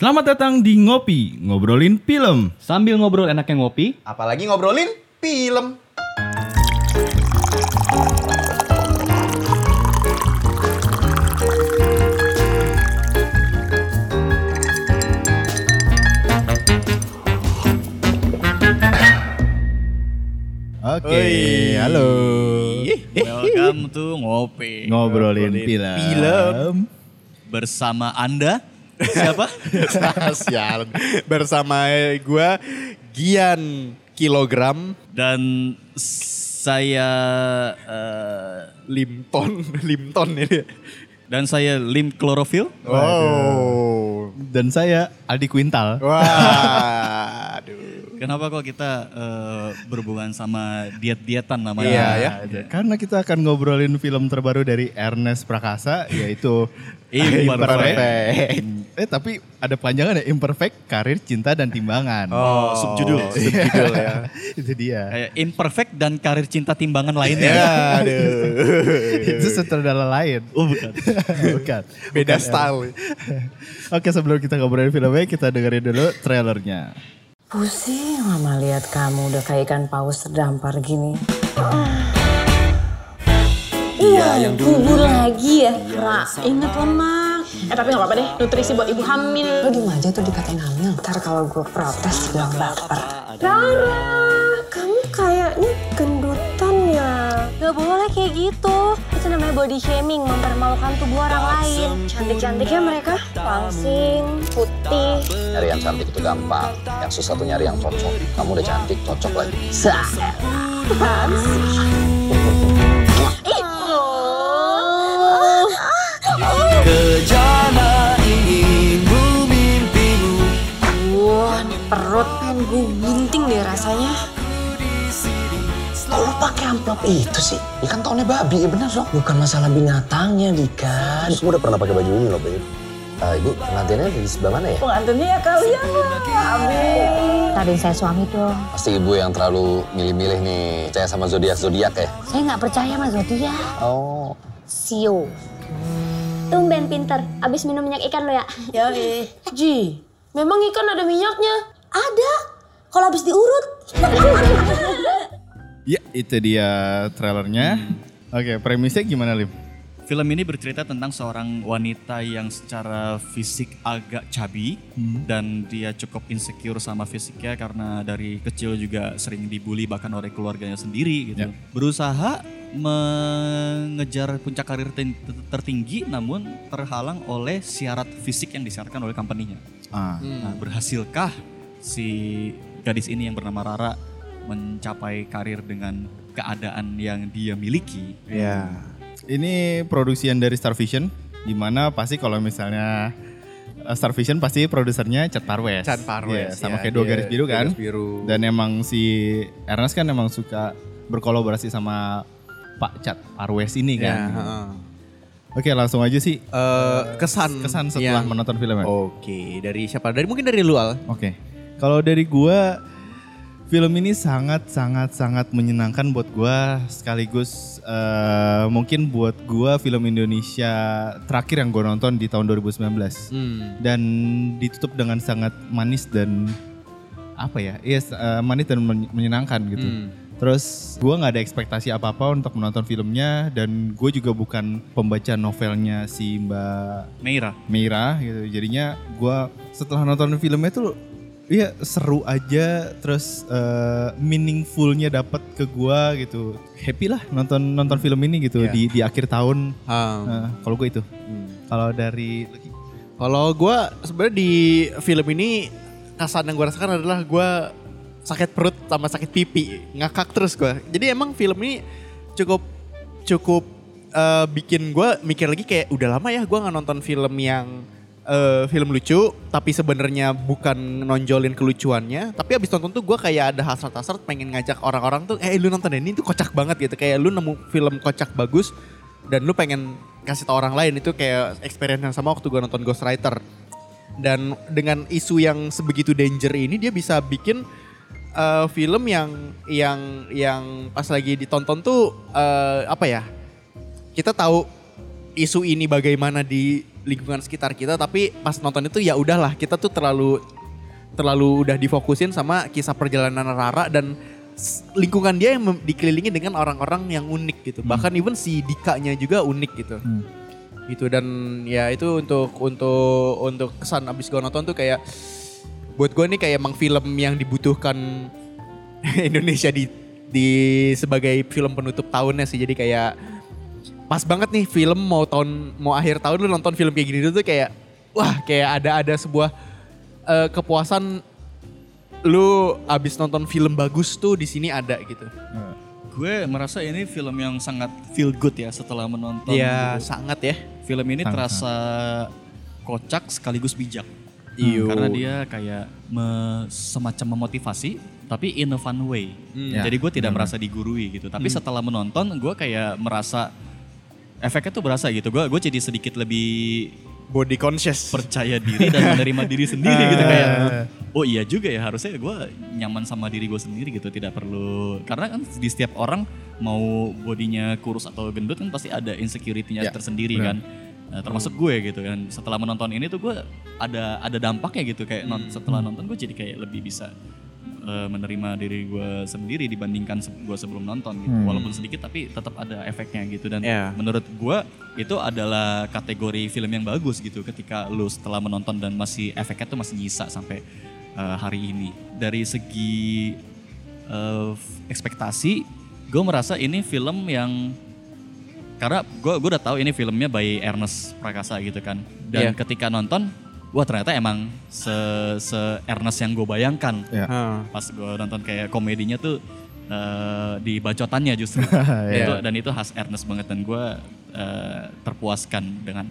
Selamat datang di Ngopi, ngobrolin film. Sambil ngobrol enaknya ngopi, Apalagi ngobrolin film. Oke, Oi. halo. welcome to ngopi Ngobrolin film. film. bersama Anda. Siapa? Sialan. Bersama gua Gian Kilogram Dan saya eh, Limton, Limton ini. dan saya Lim Klorofil. Oh. Dan saya Aldi Quintal. Wah. Aduh. Kenapa kok kita eh, berhubungan sama diet-dietan namanya? Iya, ya. Nah, Karena kita akan ngobrolin film terbaru dari Ernest Prakasa yaitu Imperfect. Eh tapi ada panjangan ya Imperfect, Karir, Cinta dan Timbangan. Oh, subjudul. Subjudul ya. Itu dia. Kayak imperfect dan karir cinta timbangan lainnya. Ya, aduh. Itu sutradara lain. Oh bukan. Bukan. Beda Bukan, style. Oke sebelum kita ngobrolin filmnya kita dengerin dulu trailernya. Pusing mama lihat kamu udah kayak ikan paus terdampar gini. Iya, yang dulu. Kubur lagi ya. Ra, inget lemak. Eh tapi gak apa-apa deh, nutrisi buat ibu hamil. Lo di aja tuh dikatain hamil. Ntar kalau gue protes bilang baper. Rara, kamu kayaknya gendutan ya. Gak boleh kayak gitu. Itu namanya body shaming, mempermalukan tubuh orang lain. Cantik-cantiknya mereka langsing, putih. Nyari yang cantik itu gampang. Yang susah tuh nyari yang cocok. Kamu udah cantik, cocok lagi. Mimpimu. Wah, perut pengen gue gunting deh rasanya. Kok lu pakai amplop itu sih? Ya kan tahunnya babi, ya bener dong. Bukan masalah binatangnya, Dika. Gue udah pernah pakai baju ini loh, Babe. Ah, ibu, pengantinnya di sebelah mana ya? Pengantinnya ya kalian lah. Amin. Tadi saya suami dong. Pasti ibu yang terlalu milih-milih nih. Percaya sama zodiak-zodiak ya? Saya nggak percaya sama zodiak. Oh, Sio. Tumben pinter, abis minum minyak ikan lo ya? Ya eh. Ji, memang ikan ada minyaknya? Ada. Kalau habis diurut. Ya itu dia trailernya. Oke premisnya gimana Lim? Film ini bercerita tentang seorang wanita yang secara fisik agak cabi dan dia cukup insecure sama fisiknya karena dari kecil juga sering dibully bahkan oleh keluarganya sendiri gitu. Ya. Berusaha mengejar puncak karir tertinggi namun terhalang oleh syarat fisik yang disyaratkan oleh company-nya. Ah, Nah, berhasilkah si gadis ini yang bernama Rara mencapai karir dengan keadaan yang dia miliki? Ya. ini produksian dari Star Vision, di mana pasti kalau misalnya uh, Star Vision pasti produsernya Chat Parwes. Chan Parwes. Iya, sama ya, kayak dua garis biru kan. Garis biru. Dan emang si Ernest kan emang suka berkolaborasi sama Pak Chat Parwes ini ya, kan. heeh. Oke langsung aja sih Eh, kesan kesan setelah yang- menonton filmnya. Oke, dari siapa? Dari mungkin dari lu Al. Oke. Kalau dari gua film ini sangat sangat sangat menyenangkan buat gua sekaligus eh, mungkin buat gua film Indonesia terakhir yang gua nonton di tahun 2019 Hmm. dan ditutup dengan sangat manis dan apa ya? Yes, eh, manis dan men- menyenangkan gitu. Hmm. Terus gua nggak ada ekspektasi apa-apa untuk menonton filmnya dan gue juga bukan pembaca novelnya si Mbak Meira. Meira gitu. Jadinya gua setelah nonton filmnya tuh iya seru aja terus eh, meaningfulnya dapat ke gua gitu. Happy lah nonton nonton film ini gitu Iya. di di akhir tahun. Ah. Nah, kalau gue itu. Hmm. Kalau dari Kalau gue sebenarnya di film ini kesan yang gue rasakan adalah gue sakit perut sama sakit pipi, ngakak terus gue. Jadi emang film ini cukup cukup eh, bikin gue mikir lagi kayak udah lama ya gue nggak nonton film yang eh, film lucu, tapi sebenarnya bukan nonjolin kelucuannya. Tapi abis nonton tuh gue kayak ada hasrat-hasrat pengen ngajak orang-orang tuh, eh lu nonton ini tuh kocak banget gitu. Kayak lu nemu film kocak bagus dan lu pengen kasih tau orang lain itu kayak experience yang sama waktu gue nonton Ghost Rider. Dan dengan isu yang sebegitu danger ini dia bisa bikin eh, film yang yang yang pas lagi ditonton tuh eh, apa ya? Kita tahu isu ini bagaimana di lingkungan sekitar kita tapi pas nonton itu ya udahlah kita tuh terlalu terlalu udah difokusin sama kisah perjalanan Rara dan lingkungan dia yang dikelilingi dengan orang-orang yang unik gitu. Bahkan even si Dikanya juga unik gitu. Gitu dan ya itu untuk untuk untuk kesan abis gue nonton tuh kayak buat gue nih kayak emang film yang dibutuhkan Indonesia di di sebagai film penutup tahunnya sih. Jadi kayak pas banget nih film mau tahun mau akhir tahun lu nonton film kayak gini tuh kayak wah kayak ada ada sebuah eh, kepuasan lu abis nonton film bagus tuh di sini ada gitu. Gue merasa ini film yang sangat feel good ya setelah menonton. Iya, sangat ya. Film ini Sangat. terasa kocak sekaligus bijak. Iyo. Karena dia kayak me- semacam memotivasi tapi in a fun way. Ya, Jadi gue tidak merasa digurui gitu. Tapi setelah menonton gue kayak merasa efeknya tuh berasa gitu. Gue gue jadi sedikit lebih Body conscious. percaya diri dan menerima diri sendiri gitu kayak oh iya juga ya harusnya gue nyaman sama diri gue sendiri gitu tidak perlu karena kan di setiap orang mau bodinya kurus atau gendut kan pasti ada insecurity-nya Ya, tersendiri benar. kan Nah, termasuk gue gitu kan setelah menonton ini tuh gue ada ada dampaknya gitu kayak non- setelah nonton gue jadi kayak lebih bisa eh, menerima diri gue sendiri dibandingkan se- gue sebelum nonton gitu. Walaupun sedikit tapi tetap ada efeknya gitu. Dan Ya. menurut gue itu adalah kategori film yang bagus gitu ketika lu setelah menonton dan masih efeknya tuh masih nyisa sampai uh, hari ini. Dari segi uh, ekspektasi gue merasa ini film yang karena gue gue udah tahu ini filmnya by Ernest Prakasa gitu kan. Dan Iya. ketika nonton wah ternyata emang se se Ernest yang gue bayangkan Ya. Ah. pas gue nonton kayak komedinya tuh eh, di bacotannya justru Iya. Itu- dan itu khas Ernest banget dan gue eh, terpuaskan dengan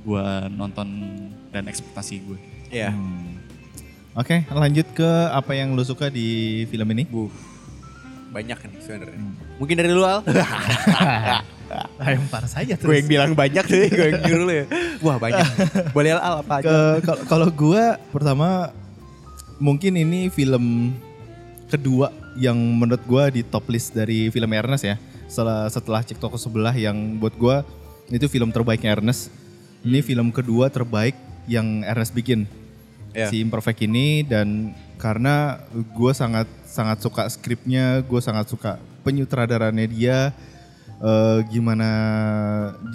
gue nonton dan ekspektasi gue Iya. Oke, lanjut ke apa yang lu suka di film ini? Buh. Banyak nih sebenarnya. Mungkin dari lu Al? Lempar saja gue yang bilang banyak sih, gue yang nyuruh ya. Wah banyak. Boleh Al, apa aja? Kalau gua pertama mungkin ini film kedua yang menurut gua di top list dari film Ernest ya. Setelah setelah Cek Toko Sebelah yang buat gua itu film terbaiknya Ernest. Ini film kedua terbaik yang Ernest bikin. Ya. Si Imperfect ini dan karena gue sangat sangat suka skripnya, gue sangat suka penyutradarannya dia, eh, gimana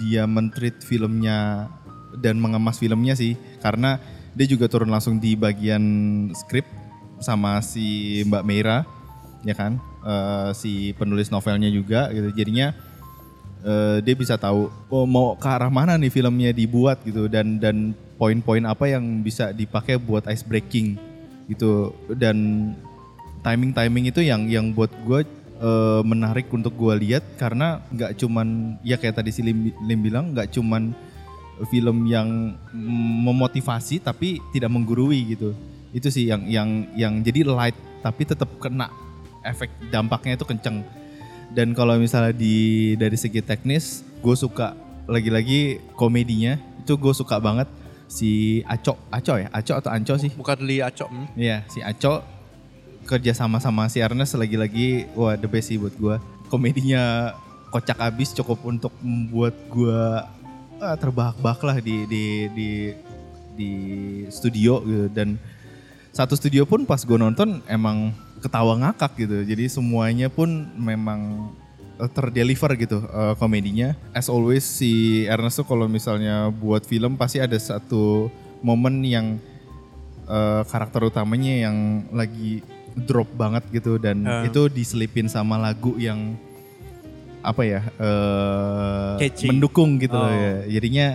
dia mentreat filmnya dan mengemas filmnya sih, karena dia juga turun langsung di bagian skrip sama si Mbak Meira, ya kan, Eh, si penulis novelnya juga, gitu. Jadinya eh, dia bisa tahu oh, mau ke arah mana nih filmnya dibuat? gitu. Dan dan poin-poin apa yang bisa dipakai buat ice breaking gitu. Dan timing timing itu yang yang buat gue eh, menarik untuk gue lihat karena nggak cuman ya kayak tadi si Lim, Lim bilang nggak cuman film yang memotivasi tapi tidak menggurui gitu itu sih yang yang yang jadi light tapi tetap kena efek dampaknya itu kenceng dan kalau misalnya di dari segi teknis, gue suka lagi-lagi komedinya itu gue suka banget si Aco, Aco ya, Aco atau Anco sih? Bukan Li Aco. hmm? Iya, si Aco kerja sama sama si Ernest lagi-lagi wah the best sih buat gue. Komedinya kocak abis cukup untuk membuat gue ah, terbahak-bahak lah di di di di studio gitu dan satu studio pun pas gue nonton emang ketawa ngakak gitu. Jadi semuanya pun memang eh, terdeliver gitu eh, komedinya. As always si Ernest tuh kalau misalnya buat film pasti ada satu momen yang eh, karakter utamanya yang lagi drop banget gitu dan Eh. itu diselipin sama lagu yang apa ya eh, Catchy. mendukung gitu loh Oh. ya. Jadinya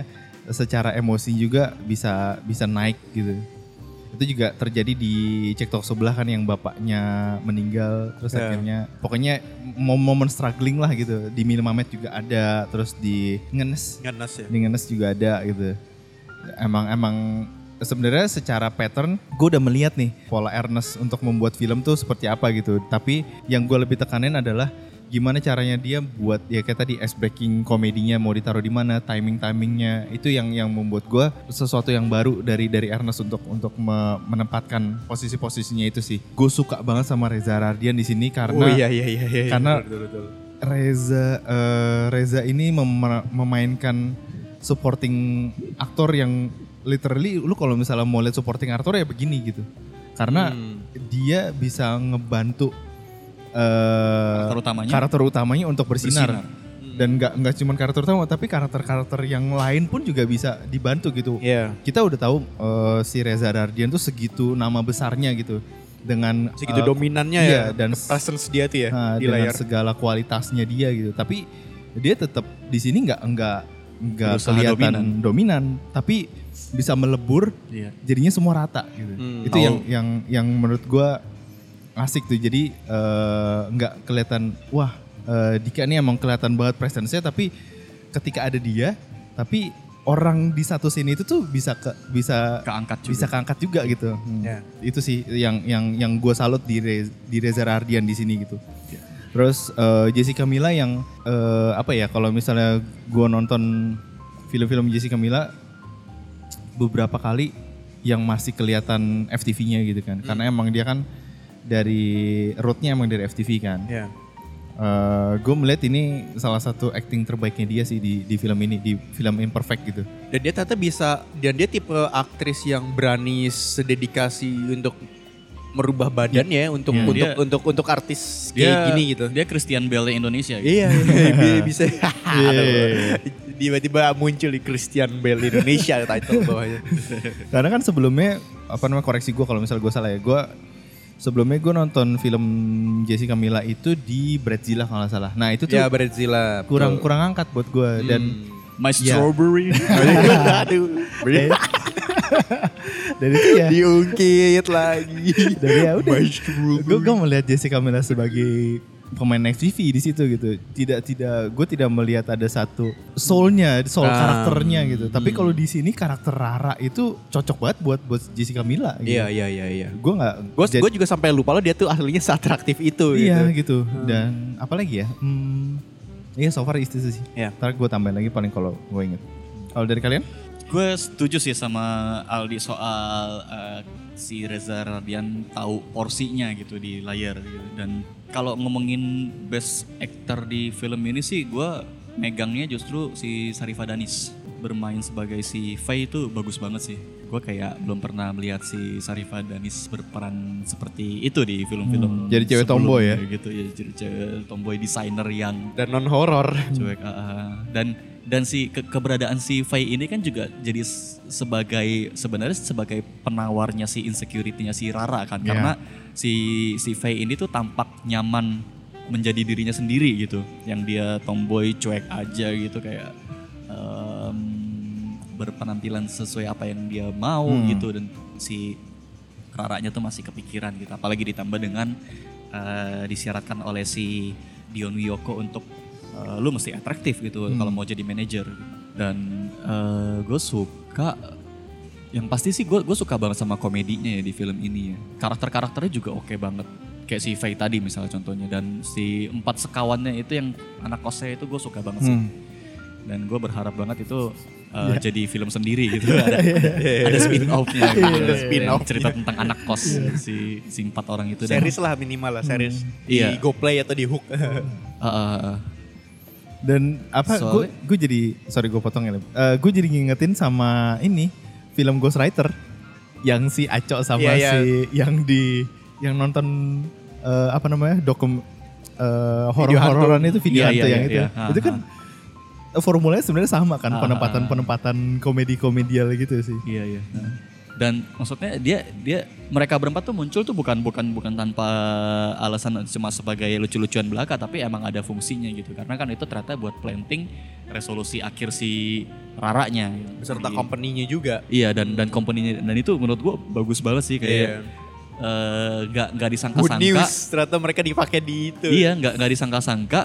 secara emosi juga bisa bisa naik gitu. Itu juga terjadi di Cek Tok sebelah kan yang bapaknya meninggal terus Ya. akhirnya pokoknya mom- momen struggling lah gitu. Di Minamamet juga ada terus di Ngenes Ngenes ya. di Ngenes juga ada gitu. Emang emang sebenarnya secara pattern gue udah melihat nih pola Ernest untuk membuat film tuh seperti apa gitu. Tapi yang gue lebih tekanin adalah gimana caranya dia buat ya kayak tadi ice breaking komedinya mau ditaruh di mana, timing timingnya itu yang yang membuat gue sesuatu yang baru dari dari Ernest untuk untuk me- menempatkan posisi-posisinya itu sih. Gue suka banget sama Reza Rardian di sini karena oh iya iya iya. iya. karena- Betul, betul, betul. Reza eh, Reza ini mem- memainkan supporting aktor yang literally lu kalau misalnya mau lihat supporting aktor ya begini gitu. Karena Hmm. dia bisa ngebantu eh Karakter utamanya. karakter utamanya untuk bersinar. Bersinar. Dan nggak nggak cuma karakter utama tapi karakter-karakter yang lain pun juga bisa dibantu gitu. Iya. Kita udah tahu eh, si Reza Rardian tuh segitu nama besarnya gitu dengan Segitu eh, dominannya iya, ya. dan presence dia tuh ya Nah, di dengan layar. segala kualitasnya dia gitu. Tapi dia tetap di sini nggak nggak nggak kelihatan dominan. dominan. tapi bisa melebur. Iya. Jadinya semua rata gitu. Hmm. Itu yang yang yang menurut gua asik tuh. Jadi eh, nggak kelihatan wah eh, Dika ini emang kelihatan banget presence-nya tapi ketika ada dia tapi orang di satu sini itu tuh bisa ke bisa Keangkat juga. bisa keangkat juga gitu. Hmm. Ya. Itu sih yang yang yang gue salut di Re- di Reza Ardian di sini gitu. Terus eh, Jessica Mila yang eh, apa ya kalau misalnya gue nonton film-film Jessica Mila beberapa kali yang masih kelihatan FTV-nya gitu kan. Karena emang dia kan dari rootnya emang dari FTV kan. Iya. gue melihat ini salah satu acting terbaiknya dia sih di di film ini di film Imperfect gitu. Dan dia ternyata bisa dan dia tipe aktris yang berani sededikasi untuk merubah badannya untuk Iya. untuk Dia- untuk untuk artis Dia kayak gini gitu. Dia Christian Bale Indonesia. Gitu. Iya, iya, bisa. Iya, Tiba-tiba muncul di Christian Bale Indonesia title bawahnya. Karena kan sebelumnya apa namanya koreksi gue kalau misal gue salah ya gue sebelumnya gue nonton film Jessica Mila itu di Bradzilla kalau nggak salah. Nah itu tuh ya Bradzilla. kurang kurang angkat buat gue dan My Iya. Strawberry. Aduh. dan itu ya Diungkit lagi. dan ya udah gue gue melihat Jessica Mila sebagai pemain FTV di situ gitu. Tidak tidak gue tidak melihat ada satu soulnya, soul Ah. karakternya gitu. Tapi kalau di sini karakter Rara itu cocok banget buat buat Jessica Mila. Gitu. Iya, iya, iya, iya. Gue nggak Gue juga sampai lupa loh dia tuh aslinya seatraktif itu Iya gitu. gitu. Dan apalagi ya? Hmm, iya so far itu sih. Iya. Ntar gue tambahin lagi paling kalau gue inget. Kalau dari kalian? Gue setuju sih sama Aldi soal eh, si Reza Radian tahu porsinya gitu di layar gitu. Dan kalau ngomongin best actor di film ini sih gue megangnya justru si Sarifah Danis bermain sebagai si Faye itu bagus banget sih. Gue kayak belum pernah melihat si Sarifah Danis berperan seperti itu di film-film. Hmm, jadi cewek tomboy ya? Gitu ya, jadi cewek tomboy desainer yang Dan non horor. ah, ah. dan dan si ke- keberadaan si Faye ini kan juga jadi sebagai sebenarnya sebagai penawarnya si insecurity-nya si Rara kan. Iya. karena si si Faye ini tuh tampak nyaman menjadi dirinya sendiri gitu. Yang dia tomboy cuek aja gitu kayak em, berpenampilan sesuai apa yang dia mau gitu. Dan si Raranya tuh masih kepikiran gitu. Apalagi ditambah dengan eh, disyaratkan oleh si Dion Wiyoko untuk eh, lu mesti atraktif gitu kalau mau jadi manajer. Dan gue suka yang pasti sih gue gue suka banget sama komedinya ya di film ini ya. Karakter karakternya juga oke banget. Kayak si Faye tadi misalnya contohnya dan si empat sekawannya itu yang anak kosnya itu gue suka banget sih. Dan gue berharap banget itu uh, jadi film sendiri gitu. Ada ada spin offnya gitu. spin-off. cerita tentang anak kos si si empat orang itu. Dan Series lah minimal lah series. Di Iya. GoPlay atau di Hook. uh, uh, uh, Dan apa? Gue gue jadi sorry gue potong ya. gue jadi ngingetin sama ini film Ghostwriter yang si Aco sama Iya, iya. si yang di yang nonton eh, apa namanya dokum eh, horor-hororan itu video hantu iya, yang iya, itu. iya. Itu kan eh, formulanya sebenarnya sama kan penempatan-penempatan komedi-komedial gitu sih. Iya iya. Dan maksudnya dia dia mereka berempat tuh muncul tuh bukan bukan bukan tanpa alasan cuma sebagai lucu-lucuan belaka tapi emang ada fungsinya gitu karena kan itu ternyata buat planting resolusi akhir si Raranya. Beserta Di- company-nya juga. Iya dan dan company-nya dan itu menurut gua bagus banget sih kayak eh, nggak nggak Good disangka-sangka news. Ternyata mereka dipakai di itu. Iya, nggak nggak disangka-sangka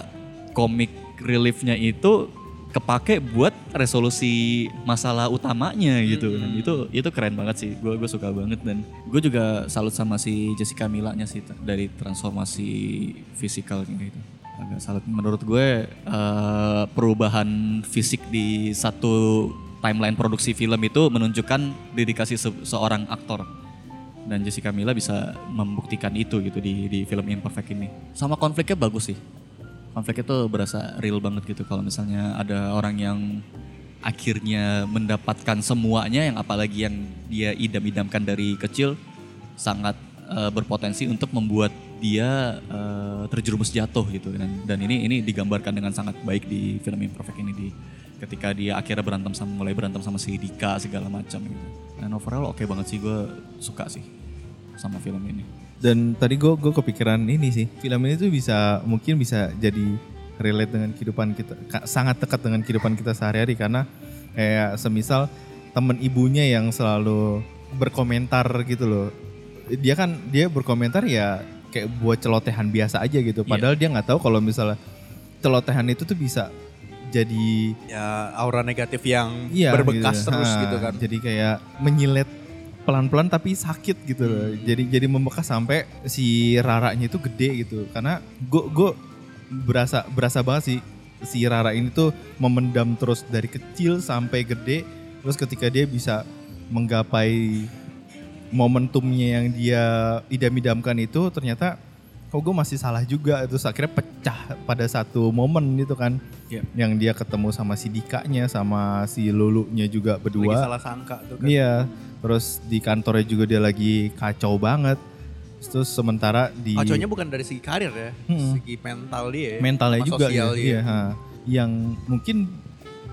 komik reliefnya itu kepake buat resolusi masalah utamanya gitu. Dan itu itu keren banget sih. Gue gue suka banget dan gue juga salut sama si Jessica Mila-nya sih dari transformasi fisikalnya gitu. Agak salut menurut gue eh, perubahan fisik di satu timeline produksi film itu menunjukkan dedikasi se- seorang aktor dan Jessica Mila bisa membuktikan itu gitu di di film Imperfect ini. Sama konfliknya bagus sih. Konfliknya tuh berasa real banget gitu kalau misalnya ada orang yang akhirnya mendapatkan semuanya yang apalagi yang dia idam-idamkan dari kecil sangat eh, berpotensi untuk membuat dia eh, terjerumus jatuh gitu dan dan ini ini digambarkan dengan sangat baik di film Imperfect ini di ketika dia akhirnya berantem sama mulai berantem sama si Dika segala macam gitu. Dan overall oke banget sih gue suka sih sama film ini. Dan tadi gue gue kepikiran ini sih, film ini tuh bisa mungkin bisa jadi relate dengan kehidupan kita, sangat dekat dengan kehidupan kita sehari-hari karena kayak semisal temen ibunya yang selalu berkomentar gitu loh. Dia kan dia berkomentar ya kayak buat celotehan biasa aja gitu. Padahal dia nggak tahu kalau misalnya celotehan itu tuh bisa jadi Ya aura negatif yang Iya, berbekas gitu. terus Ha, gitu kan. Jadi kayak menyilet pelan-pelan tapi sakit gitu loh. Jadi jadi membekas sampai si raranya itu gede gitu. Karena gue gue berasa berasa banget sih si Rara ini tuh memendam terus dari kecil sampai gede. Terus ketika dia bisa menggapai momentumnya yang dia idam-idamkan itu ternyata kok gue masih salah juga terus akhirnya pecah pada satu momen gitu kan Iya. yang dia ketemu sama si Dikanya sama si Lulunya juga Lagi berdua salah sangka tuh kan. iya terus di kantornya juga dia lagi kacau banget terus sementara di Kacaunya bukan dari segi karir ya, Hmm. segi mental dia. ya. mentalnya Sama juga sosial ya, dia. iya, ha. yang mungkin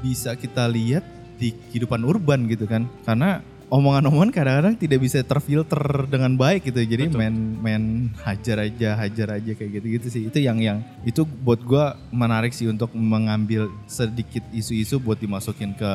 bisa kita lihat di kehidupan urban gitu kan karena omongan-omongan kadang-kadang tidak bisa terfilter dengan baik gitu jadi main main hajar aja hajar aja kayak gitu-gitu sih itu yang yang itu buat gua menarik sih untuk mengambil sedikit isu-isu buat dimasukin ke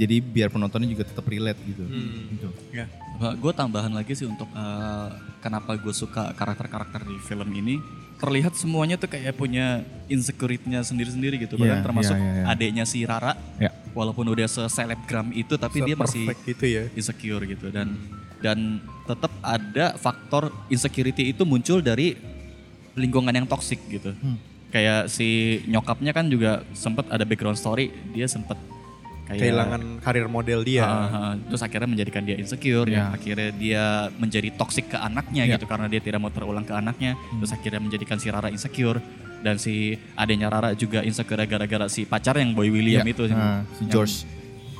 jadi biar penontonnya juga tetap relate gitu, gitu. Ya. Gue tambahan lagi sih untuk eh, kenapa gue suka karakter-karakter di film ini. Terlihat semuanya tuh kayak punya insecurity-nya sendiri-sendiri gitu. Bahkan Iya, termasuk iya, iya, iya. adiknya si Rara. Ya. Walaupun udah se-selebgram itu tapi dia masih gitu ya. insecure gitu. Dan dan tetap ada faktor insecurity itu muncul dari lingkungan yang toxic gitu. Kayak si nyokapnya kan juga sempat ada background story. Dia sempat kayak Kehilangan karir model dia. Ah, ah, terus akhirnya menjadikan dia insecure, Ya. yang akhirnya dia menjadi toxic ke anaknya Ya. gitu karena dia tidak mau terulang ke anaknya. Terus akhirnya menjadikan si Rara insecure dan si adanya Rara juga insecure gara-gara si pacar yang Boy William Ya, itu ah, si George.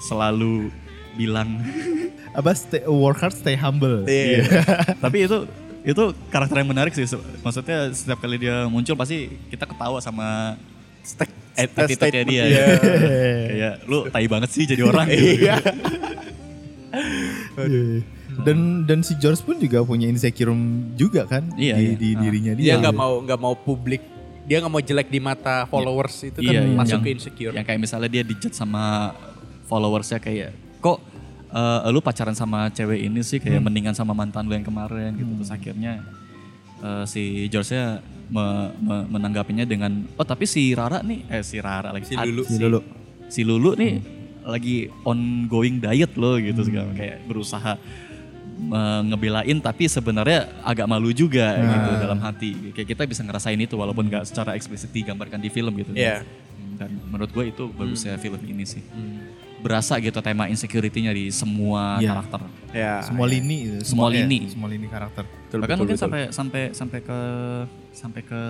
selalu bilang apa stay, work hard stay humble Iya. tapi itu itu karakter yang menarik sih maksudnya setiap kali dia muncul pasti kita ketawa sama Stek- attitude-nya dia iya. kayak lu tai banget sih jadi orang gitu. Iya. Iya. Dan dan si George pun juga punya insecure juga kan Iya, di, iya. di Ah. dirinya dia. Dia nggak mau nggak mau publik. Dia nggak mau jelek di mata followers itu kan Iya, iya. masuk Yang- ke insecure. Yang kayak misalnya dia dijat sama followersnya kayak kok eh, lu pacaran sama cewek ini sih Hmm. kayak mendingan sama mantan lu yang kemarin gitu terus akhirnya eh, si George-nya me- me- menanggapinya dengan oh tapi si Rara nih eh si Rara lagi Si Lulu. Si Lulu. si Lulu nih lagi ongoing diet loh gitu Hmm. segala kayak berusaha ngebelain tapi sebenarnya agak malu juga Nah. gitu dalam hati kayak kita bisa ngerasain itu walaupun nggak secara eksplisit digambarkan di film gitu Iya. dan menurut gue itu bagusnya film ini sih Hmm. Berasa gitu tema insecurity-nya di semua Iya. karakter Ya. semua lini itu, Semua ya, lini. semua lini karakter. Betul, bahkan betul, mungkin betul. sampai sampai sampai ke sampai ke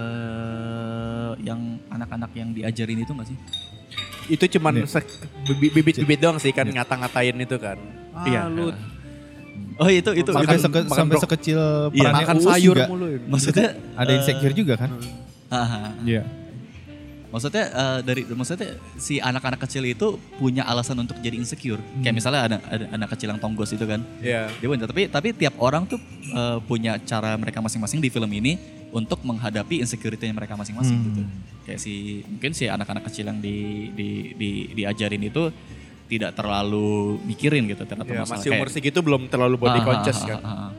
yang anak-anak yang diajarin itu nggak sih itu cuman Iya. sek- bibi- bibit-bibit doang sih kan ngata-ngatain itu kan. Ah, Iya. lu oh itu itu Sampai, Makan- seke- makan sampai sekecil Iya, perannya makan Uus sayur juga. mulu. maksudnya Ada eh, insecure juga kan? Iya. Maksudnya eh, dari maksudnya si anak-anak kecil itu punya alasan untuk jadi insecure. Hmm. Kayak misalnya ada, ada anak kecil yang tonggos itu kan. Iya. Dia punya tapi tapi tiap orang tuh eh, punya cara mereka masing-masing di film ini untuk menghadapi insecurity mereka masing-masing Hmm. gitu. Kayak si mungkin si anak-anak kecil yang di, di, di diajarin itu tidak terlalu mikirin gitu terhadap Ya, masalah masih umur segitu belum terlalu body Ah, conscious ah, kan. ah, ah, ah.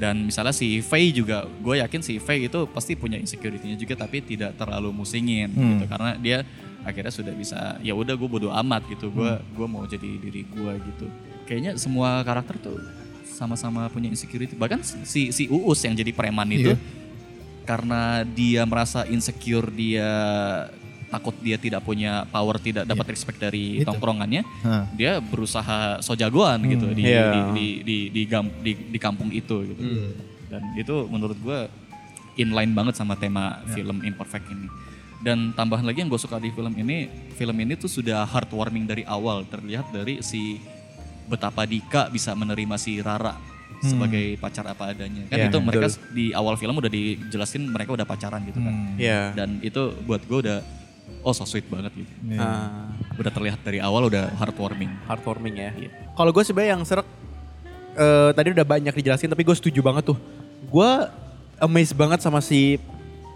Dan misalnya si Faye juga, gue yakin si Faye itu pasti punya insecurity-nya juga tapi tidak terlalu musingin Hmm. gitu karena dia akhirnya sudah bisa ya udah gue bodo amat gitu gue Hmm. gue mau jadi diri gue gitu kayaknya semua karakter tuh sama-sama punya insecurity bahkan si si Uus yang jadi preman itu Iya. karena dia merasa insecure dia takut dia tidak punya power tidak dapat respect dari Iya. Itu. tongkrongannya Hah. dia berusaha so jagoan gitu di, Iya. di, di, di, di, gam- di- di kampung itu gitu. Dan itu menurut gue inline banget sama tema film Imperfect ini. Dan tambahan lagi yang gue suka di film ini, film ini tuh sudah heartwarming dari awal. Terlihat dari si betapa Dika bisa menerima si Rara sebagai pacar apa adanya. Kan Ya, itu mereka betul. di awal film udah dijelasin mereka udah pacaran gitu kan. Iya. Dan itu buat gue udah oh so sweet banget gitu. Ah, Udah terlihat dari awal udah heartwarming. heartwarming ya. Iya. Kalau gue sebenarnya yang serak eh, tadi udah banyak dijelasin tapi gue setuju banget tuh. Gue amazed banget sama si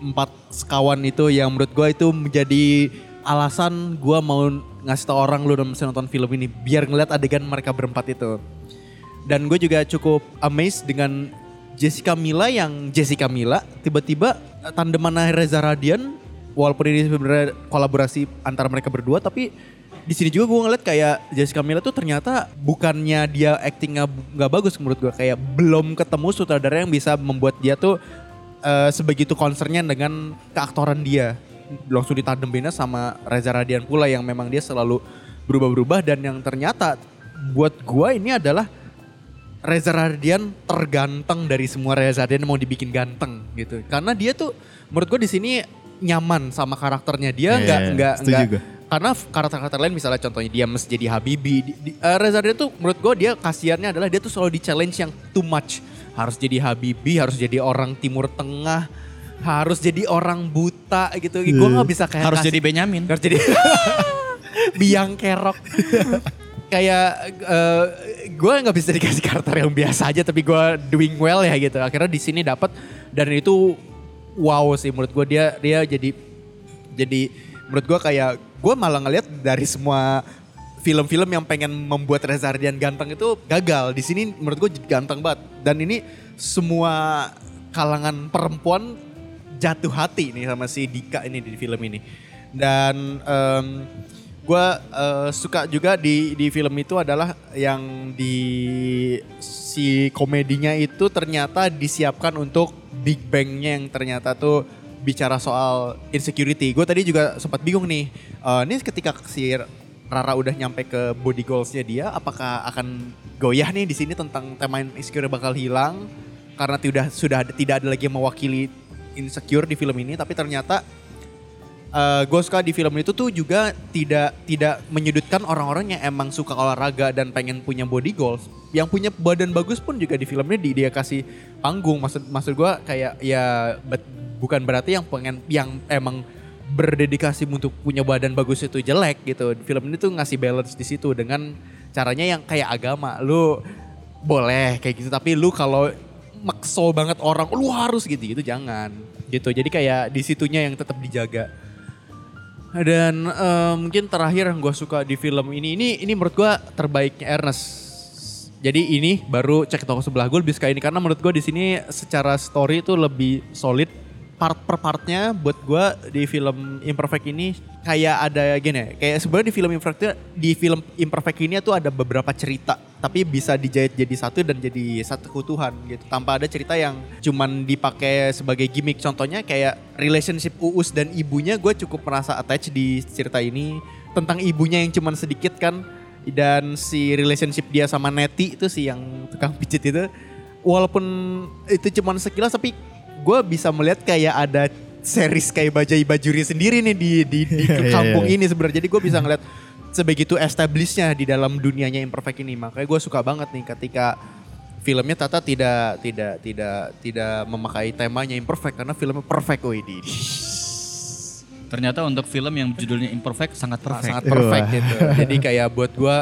empat sekawan itu yang menurut gue itu menjadi alasan gue mau ngasih tau orang lu udah mesti nonton film ini biar ngeliat adegan mereka berempat itu. Dan gue juga cukup amazed dengan Jessica Mila yang Jessica Mila tiba-tiba tandeman Reza Radian walaupun ini sebenarnya kolaborasi antara mereka berdua tapi di sini juga gue ngeliat kayak Jessica Mila tuh ternyata bukannya dia actingnya nggak bagus menurut gue kayak belum ketemu sutradara yang bisa membuat dia tuh eh, sebegitu concernnya dengan keaktoran dia langsung ditandeminnya sama Reza Radian pula yang memang dia selalu berubah-berubah dan yang ternyata buat gue ini adalah Reza Radian terganteng dari semua Reza Radian yang mau dibikin ganteng gitu. Karena dia tuh menurut gue di sini nyaman sama karakternya dia Iya, nggak iya, nggak setuju nggak karena karakter-karakter lain misalnya contohnya dia mesti jadi Habibi. Di, di- eh, Reza Radian tuh menurut gue dia kasihannya adalah dia tuh selalu di challenge yang too much. Harus jadi Habibi, harus jadi orang Timur Tengah, harus jadi orang buta gitu. Gue nggak bisa kayak Harus kasih- jadi Benyamin. harus jadi biang kerok. Kayak gue nggak bisa dikasih karakter yang biasa aja tapi gue doing well ya gitu. Akhirnya di sini dapat dan itu wow sih menurut gue dia dia jadi jadi menurut gue kayak gue malah ngeliat dari semua film-film yang pengen membuat Reza Ardian ganteng itu gagal. Di sini menurut gue ganteng banget dan ini semua kalangan perempuan jatuh hati nih sama si Dika ini di film ini. Dan em, gue eh, suka juga di di film itu adalah yang di si komedinya itu ternyata disiapkan untuk Big Bang-nya yang ternyata tuh bicara soal insecurity. Gue tadi juga sempat bingung nih. eh, ini ketika si Rara udah nyampe ke body goals-nya dia, apakah akan goyah nih di sini tentang tema insecure bakal hilang karena tidak sudah tidak ada lagi yang mewakili insecure di film ini, tapi ternyata eh gue suka di film itu tuh juga tidak tidak menyudutkan orang-orang yang emang suka olahraga dan pengen punya body goals. Yang punya badan bagus pun juga di film ini di- dia kasih panggung. Maksud maksud gue kayak ya bet- bukan berarti yang pengen yang emang berdedikasi untuk punya badan bagus itu jelek gitu. Film ini tuh ngasih balance di situ dengan caranya yang kayak agama. Lu boleh kayak gitu tapi lu kalau makso banget orang lu harus gitu gitu jangan gitu. Jadi kayak di situnya yang tetap dijaga. Dan eh, mungkin terakhir yang gue suka di film ini, ini ini menurut gue terbaiknya Ernest. Jadi ini baru cek toko sebelah gue lebih suka ini karena menurut gue di sini secara story itu lebih solid. Part per partnya buat gue di film Imperfect ini kayak ada gini, ya, kayak sebenarnya di film Imperfect di film Imperfect ini tuh ada beberapa cerita tapi bisa dijahit jadi satu dan jadi satu keutuhan gitu. Tanpa ada cerita yang cuman dipakai sebagai gimmick. Contohnya kayak relationship Uus dan ibunya gue cukup merasa attach di cerita ini. Tentang ibunya yang cuman sedikit kan dan si relationship dia sama Neti itu sih yang tukang pijit itu. Walaupun itu cuman sekilas tapi gue bisa melihat kayak ada series kayak Bajai Bajuri sendiri nih di di, di Iya, iya, kampung iya. ini sebenarnya. Jadi gue bisa ngeliat sebegitu establishnya di dalam dunianya imperfect ini. Makanya gue suka banget nih ketika filmnya Tata tidak tidak tidak tidak memakai temanya imperfect karena filmnya perfect wih di Ternyata untuk film yang judulnya Imperfect sangat perfect. sangat perfect gitu. Jadi kayak buat gue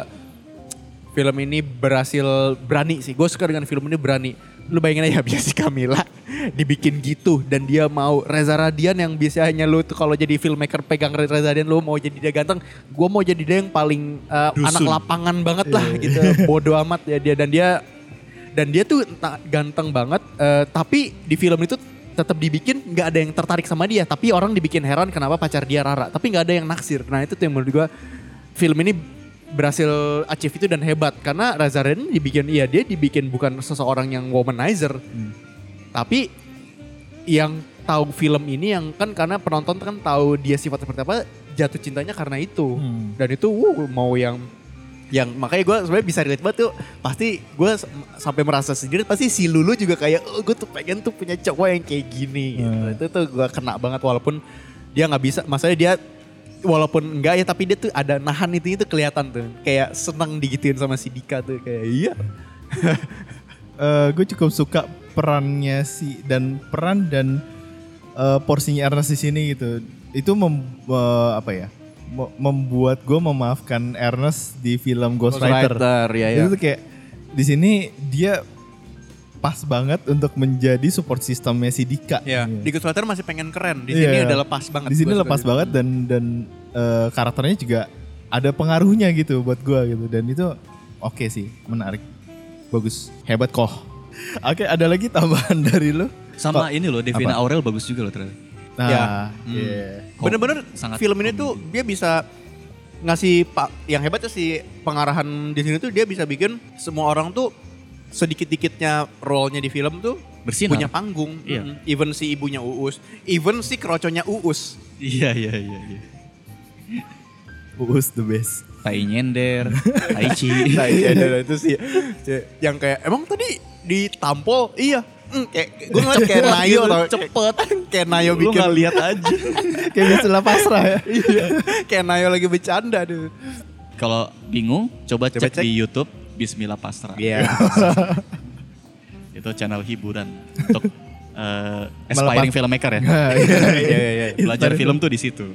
film ini berhasil berani sih. Gue suka dengan film ini berani lu bayangin aja Jessica Mila dibikin gitu dan dia mau Reza Radian yang biasanya lu tuh kalau jadi filmmaker pegang Reza Radian lu mau jadi dia ganteng gue mau jadi dia yang paling uh, anak lapangan banget lah gitu. Bodoh amat ya dia. Dan dia dan dia tuh ganteng banget eh, tapi di film itu tetap dibikin nggak ada yang tertarik sama dia. Tapi orang dibikin heran kenapa pacar dia Rara tapi nggak ada yang naksir. Nah itu tuh yang menurut gue film ini berhasil achieve itu dan hebat. Karena Reza Radian dibikin iya dia dibikin bukan seseorang yang womanizer. Tapi yang tahu film ini yang kan karena penonton kan tahu dia sifat seperti apa jatuh cintanya karena itu. Dan itu wuh, mau yang yang makanya gue sebenarnya bisa relate banget tuh. Pasti gue sampai merasa sendiri pasti si Lulu juga kayak oh, gue tuh pengen tuh punya cowok yang kayak gini gitu. itu tuh gue kena banget walaupun dia nggak bisa maksudnya dia walaupun enggak ya tapi dia tuh ada nahan itu itu kelihatan tuh kayak seneng digituin sama si Dika tuh kayak iya gue cukup suka perannya si dan peran dan eh, porsinya Ernest di sini gitu. Itu mem, eh, apa ya? me- membuat gue memaafkan Ernest di film Ghost, Rider. ya ya Itu tuh kayak di sini dia pas banget untuk menjadi support sistemnya si Dika. ya Iya. di Ghost Rider masih pengen keren di sini Iya. udah lepas banget Di sini lepas banget dan dan eh, karakternya juga ada pengaruhnya gitu buat gua gitu dan itu oke sih menarik bagus hebat kok. Oke ada lagi tambahan dari lu? Sama ini loh, Devina Apa? Aurel bagus juga loh ternyata. Nah, Ya. iya. Kok bener-bener sangat film ini komedi. tuh dia bisa ngasih pak yang hebat tuh si pengarahan di sini tuh dia bisa bikin semua orang tuh sedikit-dikitnya role-nya di film tuh Bersinar. punya panggung. Iya. Mm-mm. Even si ibunya Uus, even si keroconya Uus. Iya, iya, iya. iya. Uus the best. Tai nyender, tai. Nah, iya, iya, itu sih yang kayak emang tadi ditampol iya Hmm, kayak gue ngeliat kayak Nayo tau cepet kayak Nayo Lu bikin gak lihat aja. Kayak biasa pasrah ya. iya kayak Nayo lagi bercanda tuh Kalau bingung, coba, Coba cek, cek. di YouTube Bismillah Pastra. Iya. Itu channel hiburan untuk eh, aspiring filmmaker ya. Iya. Iya iya iya. Belajar film tuh di situ.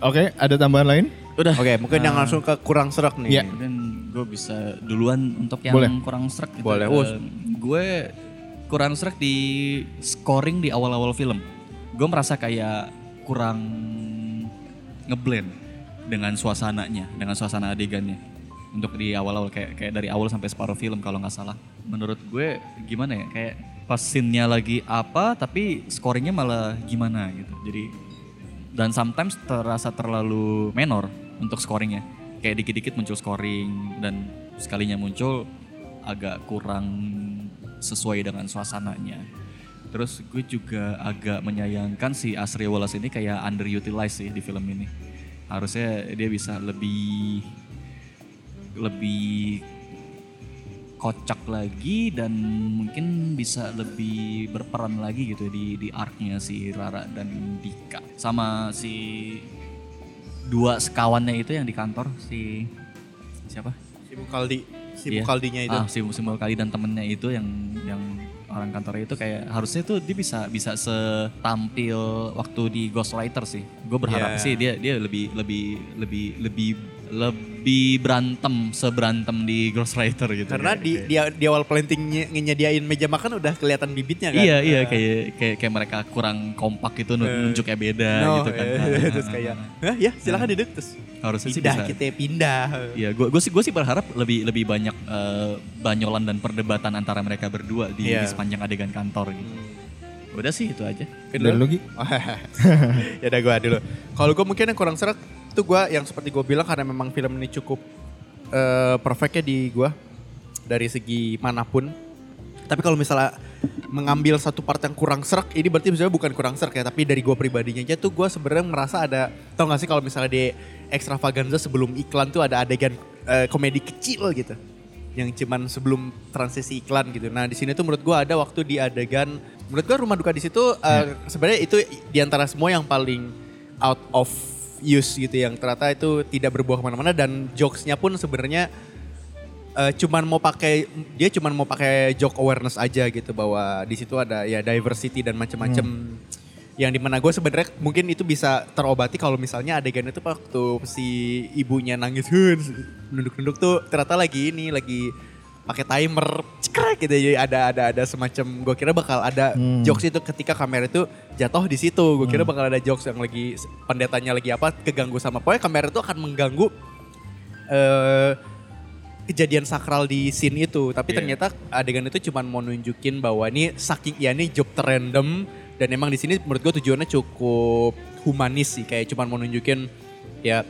Oke, ada tambahan lain? Udah. Oke, mungkin yang langsung ke kurang serak nih. Iya. Mungkin gue bisa duluan untuk yang Boleh. kurang serak gitu. Boleh, Eh, Us. gue kurang serak di scoring di awal-awal film. Gue merasa kayak kurang ngeblend dengan suasananya, dengan suasana adegannya. Untuk di awal-awal kayak kayak dari awal sampai separuh film kalau nggak salah. Menurut gue gimana ya? Kayak pas scene-nya lagi apa tapi scoringnya malah gimana gitu. Jadi dan sometimes terasa terlalu menor untuk scoringnya kayak dikit-dikit muncul scoring dan sekalinya muncul agak kurang sesuai dengan suasananya terus gue juga agak menyayangkan si Asri Wallace ini kayak underutilized sih di film ini harusnya dia bisa lebih lebih kocak lagi dan mungkin bisa lebih berperan lagi gitu di di arc-nya si Rara dan Dika sama si dua sekawannya itu yang di kantor si siapa Si Mukaldi, si Iya. Mukaldinya itu. ah, si si Mulkali dan temennya itu yang yang orang kantornya itu kayak harusnya tuh dia bisa bisa setampil waktu di Ghostwriter sih gue berharap Iya. sih dia dia lebih lebih lebih lebih lebih berantem seberantem di Ghostwriter gitu Karena Kayak- di, kayak- di di awal planting ny- nyediain meja makan udah kelihatan bibitnya kan. Iya iya Nah. kayak kayak kayak mereka kurang kompak gitu Eh, nunjuknya beda No, gitu kan. eh, terus kayak, Hah, ya silakan duduk terus. harusnya sih Pindah bisa. kita pindah. Iya, gue gue sih gue sih berharap lebih lebih banyak eh, banyolan dan perdebatan antara mereka berdua di, Iya. di sepanjang adegan kantor gitu. Udah sih itu aja. Dan lu, Gi? ya udah gue dulu. Kalau gue mungkin yang kurang serak itu gue yang seperti gue bilang karena memang film ini cukup eh perfectnya di gue dari segi mana pun. Tapi kalau misalnya mengambil satu part yang kurang serak, ini berarti misalnya bukan kurang serak ya, tapi dari gue pribadinya aja tuh gue sebenarnya merasa ada, tau gak sih kalau misalnya di extravaganza sebelum iklan tuh ada adegan eh, komedi kecil gitu, yang cuman sebelum transisi iklan gitu. Nah di sini tuh menurut gue ada waktu di adegan, menurut gue rumah duka di situ eh, sebenarnya itu di antara semua yang paling out of use gitu, yang ternyata itu tidak berbuah ke mana-mana dan jokesnya pun sebenarnya eh, cuman mau pakai dia cuman mau pakai joke awareness aja gitu bahwa di situ ada ya diversity dan macam-macam yang di mana gue sebenarnya mungkin itu bisa terobati kalau misalnya adegan itu waktu si ibunya nangis nunduk-nunduk tuh ternyata lagi ini lagi pakai timer cekrek gitu jadi ada ada ada semacam gue kira bakal ada jokes itu ketika kamera itu jatuh di situ. Gue kira bakal ada jokes yang lagi pendetanya lagi apa keganggu sama pokoknya kamera itu akan mengganggu eh kejadian sakral di scene itu. Tapi Iya. ternyata adegan itu cuma mau nunjukin bahwa ini saking ya ini job terrandom dan emang di sini menurut gue tujuannya cukup humanis sih. Kayak cuma mau nunjukin ya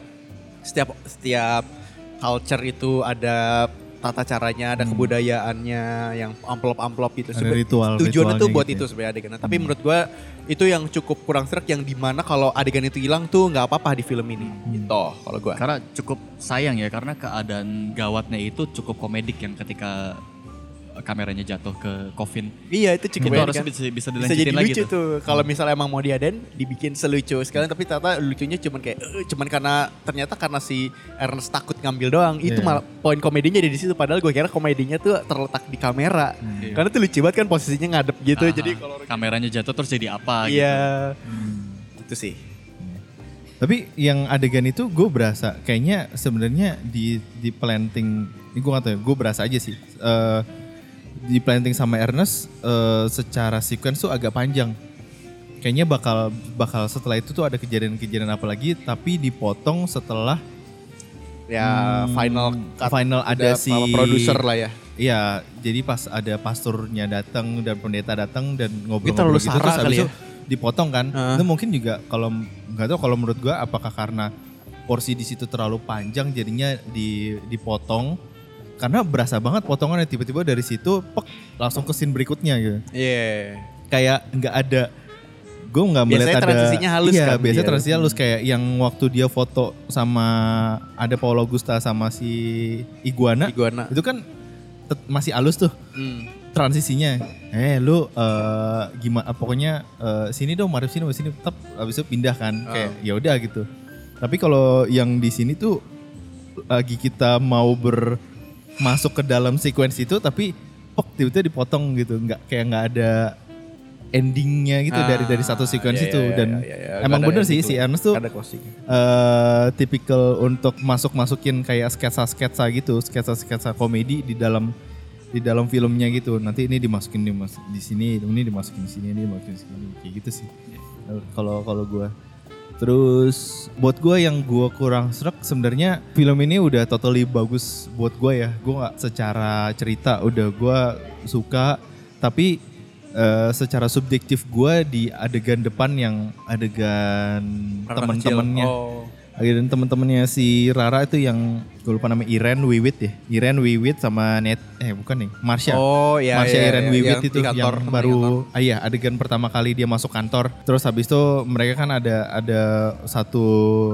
setiap setiap culture itu ada tata caranya ada kebudayaannya yang amplop-amplop gitu. Ada ritual- tujuannya tuh buat gitu itu ya. sebenarnya adegan. Tapi menurut gue itu yang cukup kurang serak yang di mana kalau adegan itu hilang tuh nggak apa-apa di film ini gitu kalau gue Karena cukup sayang ya karena keadaan gawatnya itu cukup komedik yang ketika kameranya jatuh ke coffin. Iya itu cukup Itu harusnya kan. bisa, bisa Bisa dilanjutin jadi lagi lucu tuh. tuh. Kalau misalnya emang mau diadain dibikin selucu sekalian tapi ternyata lucunya cuman kayak "Eh," cuman karena ternyata karena si Ernest takut ngambil doang. Itu Iya. malah poin komedinya di situ padahal gue kira komedinya tuh terletak di kamera. Karena tuh lucu banget kan posisinya ngadep gitu. Aha, Jadi kalau kameranya jatuh terus jadi apa gitu. Iya. Itu sih. Tapi yang adegan itu gue berasa kayaknya sebenarnya di di planting, ini gue gak tau ya, gue berasa aja sih. Eh, di planting sama Ernest eh, secara sequence tuh agak panjang. Kayaknya bakal bakal setelah itu tuh ada kejadian-kejadian apa lagi, tapi dipotong setelah Ya Hmm, final cut final ada udah si produser lah ya. Iya, jadi pas ada pasturnya datang dan pendeta datang dan ngobrol-ngobrol gitu sara terus kali habis ya? itu dipotong kan. Heeh. Itu mungkin juga kalau nggak tahu kalau menurut gua apakah karena porsi di situ terlalu panjang jadinya di dipotong karena berasa banget potongannya tiba-tiba dari situ pek langsung ke scene berikutnya gitu. Iya. Kayak nggak ada gue nggak melihat Biasanya ada transisinya halus iya, kan biasanya dia. transisinya halus kayak yang waktu dia foto sama ada Paulo Gusta sama si Iguana Iguana. itu kan masih halus tuh Hmm. transisinya. Eh lu eh, gimana pokoknya eh, sini dong marif sini sini tetap habis itu pindah kan kayak ya udah gitu. Tapi kalau yang di sini tuh lagi kita mau ber masuk ke dalam sequence itu tapi pok tiba-tiba dipotong gitu nggak kayak nggak ada endingnya gitu dari dari satu sequence iya, itu iya, dan iya, iya. emang Nggak ada bener sih si. Ernest tuh closing. eh tipikal untuk masuk-masukin kayak sketsa-sketsa gitu, sketsa-sketsa komedi di dalam di dalam filmnya gitu. Nanti ini dimasukin di, mas- di sini, ini dimasukin di sini, ini dimasukin di sini, kayak gitu sih. Kalau kalau gua Terus buat gua yang gua kurang serak sebenarnya film ini udah totally bagus buat gua ya. Gua nggak secara cerita udah gua suka tapi eh, secara subjektif gua di adegan depan yang adegan teman-temannya. Oh. adegan teman-temannya si Rara itu yang gue lupa namanya Iren Wiwit ya? Iren Wiwit sama Net eh bukan nih Marsha. Oh, iya, Marsha iya, Iren iya, Wiwit yang itu kantor, yang baru ah, iya adegan pertama kali dia masuk kantor. Terus habis itu mereka kan ada ada satu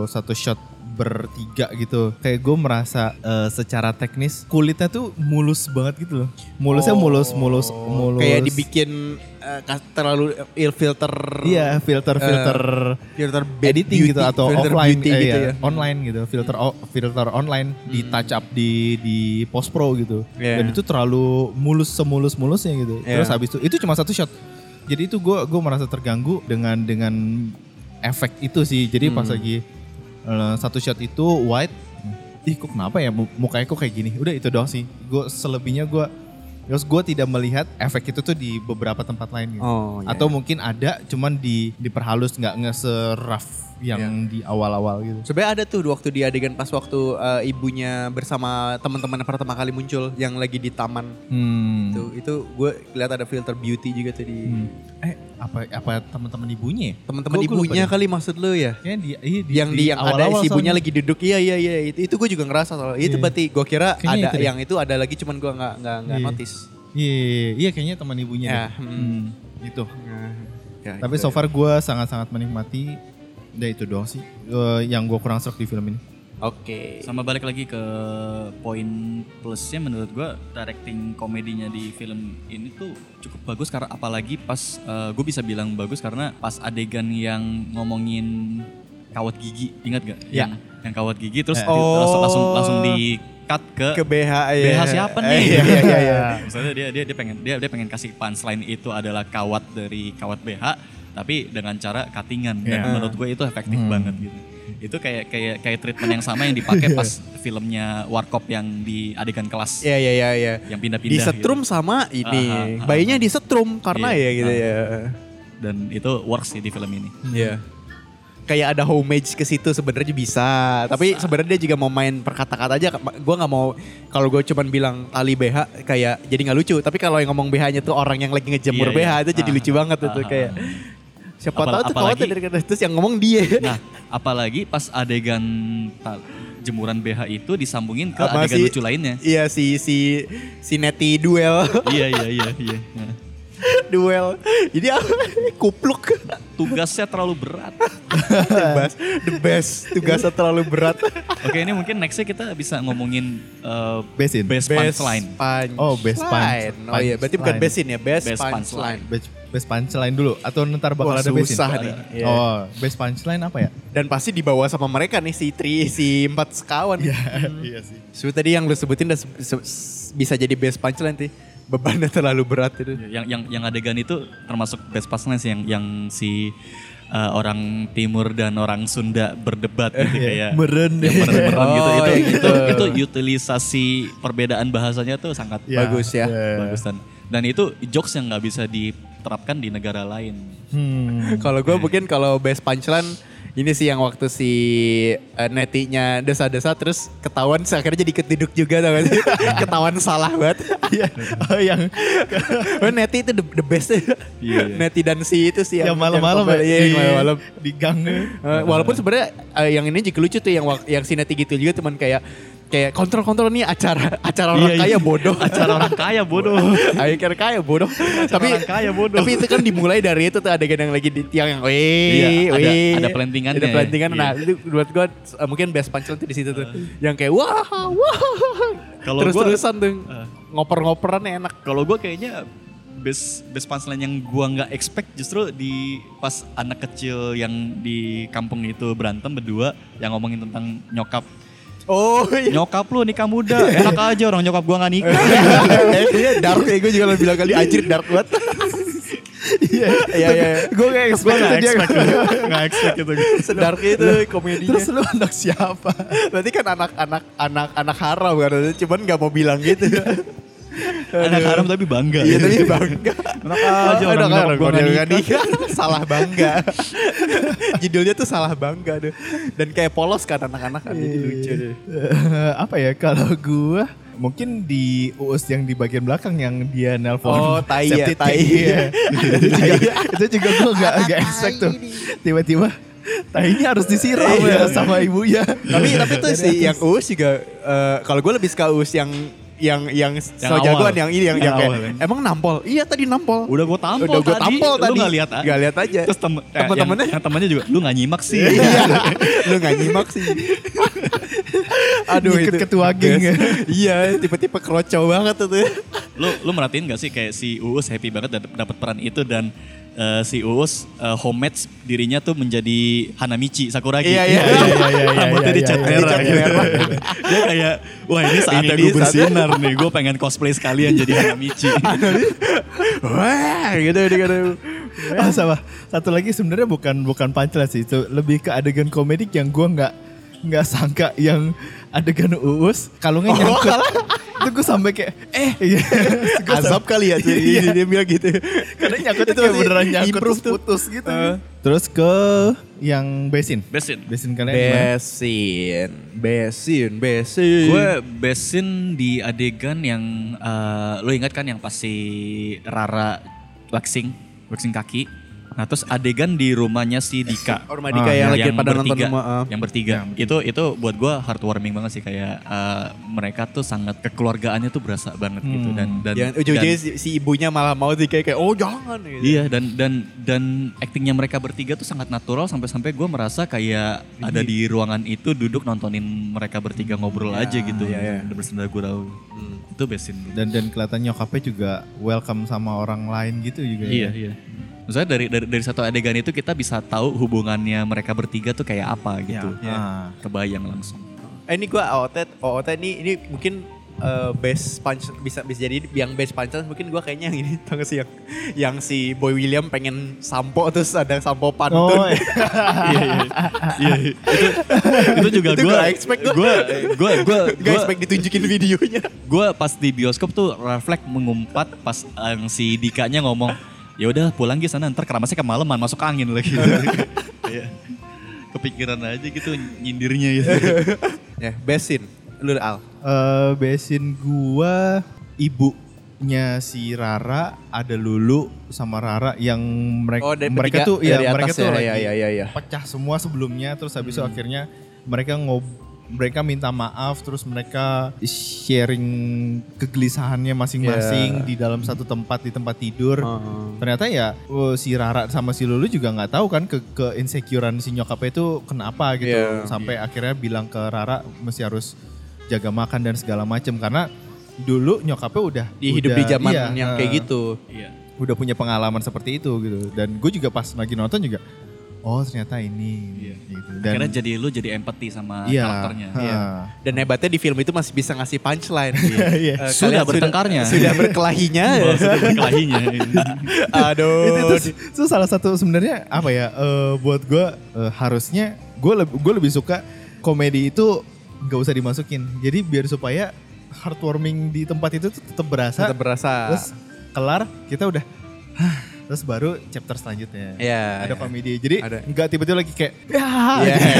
satu shot bertiga gitu kayak gue merasa eh, secara teknis kulitnya tuh mulus banget gitu loh mulusnya mulus mulus mulus Oh, Kayak dibikin eh, kas- terlalu ill filter. iya filter filter filter bad editing beauty, gitu atau filter offline beauty eh, gitu iya, ya. online gitu filter filter online di touch up di di post pro gitu Iya. dan itu terlalu mulus semulus mulusnya gitu Iya. terus habis itu itu cuma satu shot jadi itu gue gue merasa terganggu dengan dengan efek itu sih jadi pas Hmm. lagi eh, satu shot itu wide. Ih kok kenapa ya? Mu- mukanya kok kayak gini? Udah itu doang sih. Gue selebihnya gue terus gue tidak melihat efek itu tuh di beberapa tempat lain gitu. Oh, iya, atau mungkin ada cuman di diperhalus nggak nge-rough yang Iya. di awal-awal gitu. Sebenarnya ada tuh waktu di adegan pas waktu eh, ibunya bersama teman-teman yang pertama kali muncul yang lagi di taman Hmm. itu itu gue lihat ada filter beauty juga tuh di Hmm. Eh apa apa teman-teman ibunya? ya? teman-teman ibunya deh. kali maksud lu ya Kayaknya di, iya, di, yang di, yang ada awal-awal si ibunya lagi duduk iya iya iya itu itu gue juga ngerasa soalnya itu Iya. berarti gue kira Kayaknya ada itu deh. yang itu ada lagi cuman gue nggak nggak nggak Iya. notice Iya, iya, iya kayaknya teman ibunya. Ya, deh. hmm. Hmm, Gitu. Ya, Tapi gitu so ya. far gue sangat-sangat menikmati. Ya itu doang sih eh, yang gue kurang serak di film ini. oke Sama balik lagi ke poin plusnya menurut gua directing komedinya di film ini tuh cukup bagus karena apalagi pas gue bisa bilang bagus karena pas adegan yang ngomongin kawat gigi ingat gak? Ya. Yang, yang kawat gigi terus Ya. di- langsung langsung Oh. langsung di cut ke, ke BH ya BH siapa nih? iya iya iya, iya. Misalnya dia dia dia pengen dia dia pengen kasih punchline itu adalah kawat dari kawat BH tapi dengan cara cuttingan dan Iya. menurut gue itu efektif Hmm. banget gitu. Itu kayak kayak kayak treatment yang sama yang dipakai pas filmnya Warkop yang di adegan kelas Iya iya iya iya. yang pindah-pindah Di setrum gitu. sama ini. Aha, aha. Bayinya di setrum karena Iya, ya gitu aha. ya. dan itu works sih di film ini. Iya. Kayak ada homage ke situ sebenarnya bisa, tapi sebenarnya dia juga mau main per kata-kata aja. Gue nggak mau kalau gue cuman bilang tali BH kayak jadi nggak lucu. Tapi kalau yang ngomong BH-nya tuh orang yang lagi ngejemur Iya, BH itu jadi Ah, lucu banget ah, itu ah, kayak. Siapa Apal- tahu tuh apalagi- dari terus yang ngomong dia. Nah, apalagi pas adegan jemuran BH itu disambungin ke Sama adegan si- lucu lainnya. Iya si si si Neti duel. iya iya iya iya. Nah, Duel. Jadi apa? Kupluk. Tugasnya terlalu berat. the best. The best. Tugasnya terlalu berat. Oke ini mungkin nextnya kita bisa ngomongin uh, Besin. best punchline. punch Oh, best punch- Oh iya, berarti bukan punchline. besin ya, best, Best punchline. Best, best punchline dulu atau ntar bakal Wah, ada besin? susah nih. Iya. Oh, best punchline apa ya? Dan pasti dibawa sama mereka nih si tri si empat sekawan. Iya sih. So tadi yang lu sebutin udah se- se- bisa jadi best punchline sih. Bebannya terlalu berat itu. Yang yang yang adegan itu termasuk best punchline sih yang yang si uh, orang timur dan orang Sunda berdebat gitu kayak Meren deh. yang meren-meren gitu. Oh, Itu, yang itu gitu. itu utilisasi perbedaan bahasanya tuh sangat Ya, Bagus ya. bagus dan dan itu jokes yang nggak bisa diterapkan di negara lain. Hmm. Kalau gue mungkin kalau best punchline ini sih yang waktu si eh, netinya desa-desa terus ketahuan akhirnya jadi ketiduk juga tau gak sih? ketahuan salah banget. Iya. Oh yang Oh, neti itu the, the best Iya, iya. Neti dan si itu sih yang malam-malam ya. Iya, yang malam-malam. Di gang. Eh, walaupun sebenarnya eh, yang ini juga lucu tuh yang yang si neti gitu juga teman kayak kayak kontrol-kontrol nih acara acara orang Iya, kaya iya. bodoh. Acara orang kaya bodoh. Kira kaya bodoh. tapi orang kaya bodoh. Tapi itu kan dimulai dari itu tuh adegan yang lagi di tiang yang wih, Iya, ada- wih. ada pelantingannya Ada ya. pelantingan. Iya. Nah, itu buat gue uh, mungkin best punchline tuh di situ tuh. yang kayak wah, wah. Kalau Terus-terusan tuh ngoper-ngoperannya enak. Kalau gue kayaknya best best punchline yang gua nggak expect justru di pas anak kecil yang di kampung itu berantem berdua yang ngomongin tentang nyokap. Oh iya. Nyokap lu nikah muda, enak aja orang nyokap gua nggak nikah. Iya, dark ya gue juga lebih bilang kali anjir dark banget. Iya, iya, iya. Gue kayak expect Gua nggak itu dia. expect, nggak expect itu. Sedark itu komedinya. Terus lu anak siapa? Berarti kan anak-anak anak anak haram kan, cuman nggak mau bilang gitu. Anak haram tapi bangga. Iya tapi bangga. Enak aja orang Anak haram kalau nggak nikah. salah bangga. Judulnya tuh salah bangga deh. Dan kayak polos kan anak-anak kan jadi lucu deh. Eh, apa ya kalau gua mungkin di uus yang di bagian belakang yang dia nelpon Oh, tai ya, tai. tank, iya. itu juga itu juga gua nggak nggak expect tuh tiba-tiba tainya harus disiram Iya. ya sama ibunya tapi tapi tuh si yang Uus juga eh, kalau gue lebih suka Uus yang yang yang so awal. jagoan yang ini yang, Yang yang kayak, awal, kan? emang nampol iya tadi nampol Udah gue tampol Udah gua tadi. tampol tadi. Lu gak lihat ah? Nggak lihat aja. Terus tem eh, Temen-temennya? yang, yang temennya juga, lu gak nyimak sih. iya lu nggak nyimak sih aduh Ngikut itu ketua geng ya. iya tipe-tipe kroco banget tuh lu lu merhatiin gak sih kayak si Uus happy banget dap- dapat peran itu dan eh, si Uus eh, homemade dirinya tuh menjadi Hanamichi Sakuragi. Iya, iya. Iya, iya, iya, iya, Rambutnya iya, dicat iya, merah. gitu. Dia kayak wah ini saatnya gue bersinar nih. Gue pengen cosplay sekalian jadi Hanamichi. wah gitu dia kata Ah, sama satu lagi sebenarnya bukan bukan punchline sih itu lebih ke adegan komedik yang gua nggak nggak sangka yang adegan uus kalungnya nyangkut itu gue sampai kayak eh iya. Gua azab kali ya tuh Iya. dia bilang gitu Karena nyangkut itu kayak beneran nyangkut terus tuh. putus gitu. Eh. Terus ke yang besin. Besin. Besin kalian gimana? besin besin besin Gue besin di adegan yang eh, lo ingat kan yang pas si Rara waxing, waxing kaki. Nah terus adegan di rumahnya si Dika. Oh, rumah Dika Ah, yang lagi pada nonton bertiga, rumah. ah. yang bertiga. itu itu buat gue heartwarming banget sih kayak eh, mereka tuh sangat kekeluargaannya tuh berasa banget gitu dan dan Yang ujung-ujungnya dan- si, si ibunya malah mau sih kayak, kayak oh jangan gitu. Iya dan dan dan aktingnya mereka bertiga tuh sangat natural sampai-sampai gue merasa kayak ada di ruangan itu duduk nontonin mereka bertiga ngobrol aja gitu. iya, iya. Udah bersenda gurau. Itu besin. Dan dan kelihatan nyokapnya juga welcome sama orang lain gitu juga. Iya ya. iya. Maksudnya dari, dari dari satu adegan itu kita bisa tahu hubungannya mereka bertiga tuh kayak apa gitu. Iya. Ah. Kebayang langsung. Eh, ini gua OOT, OOT ini ini mungkin eh, best punch bisa bisa jadi yang best punch mungkin gua kayaknya yang ini tau gak sih yang yang si Boy William pengen sampo terus ada sampo pantun. Oh, iya. iya iya. Iya itu itu juga Itu gue nggak expect gua. gue gue gue Gak expect ditunjukin videonya. gue pas di bioskop tuh refleks mengumpat pas yang si Dikanya ngomong ya udah pulang ke sana ntar keramasnya kemalaman masuk angin lagi. Kayak kepikiran aja gitu nyindirnya gitu. Ya, scene. Lu Al. Eh, besin gua ibunya si Rara ada Lulu sama Rara yang mereka Oh, dari mereka tuh ya mereka tuh ya, lagi ya, ya, ya, ya. pecah semua sebelumnya terus habis itu akhirnya mereka ngob mereka minta maaf terus mereka sharing kegelisahannya masing-masing Iya. di dalam satu tempat di tempat tidur. Heeh. Ternyata ya oh, si Rara sama si Lulu juga nggak tahu kan ke ke insecurean si nyokapnya itu kenapa gitu Iya. sampai akhirnya bilang ke Rara mesti harus jaga makan dan segala macam karena dulu nyokapnya udah Di hidup udah- di zaman iya, yang eh, kayak gitu. Iya. udah punya pengalaman seperti itu gitu dan gue juga pas lagi nonton juga oh ternyata ini gitu dan Akhirnya jadi lu jadi empati sama iya, karakternya. ha. Dan hebatnya di film itu masih bisa ngasih punchline. Iya. Eh, Sudah kalian bertengkarnya. Sudah, sudah berkelahinya. Oh, sudah berkelahinya. Aduh. itu tuh, itu salah satu sebenarnya apa ya eh, buat gue eh, harusnya gue lebih gue lebih suka komedi itu nggak usah dimasukin jadi biar supaya heartwarming di tempat itu tuh tetap berasa Tetap berasa. terus kelar kita udah terus baru chapter selanjutnya Iya, ada iya. komedi jadi Ada. nggak tiba-tiba lagi kayak ya Iya. gitu.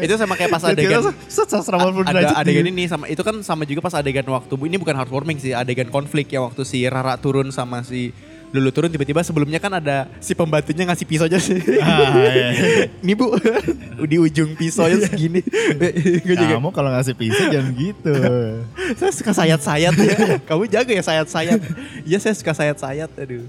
itu sama kayak pas adegan kita set 180 ada adegan ini sama itu kan sama juga pas adegan waktu ini bukan heartwarming sih adegan konflik yang waktu si Rara turun sama si Lulu turun tiba-tiba sebelumnya kan ada si pembantunya ngasih pisau aja sih. Ah, iya. ini bu di ujung pisaunya segini. Gue juga kamu kalau ngasih pisau jangan gitu saya suka sayat-sayat ya. Kamu jaga ya sayat-sayat. Iya saya suka sayat-sayat aduh.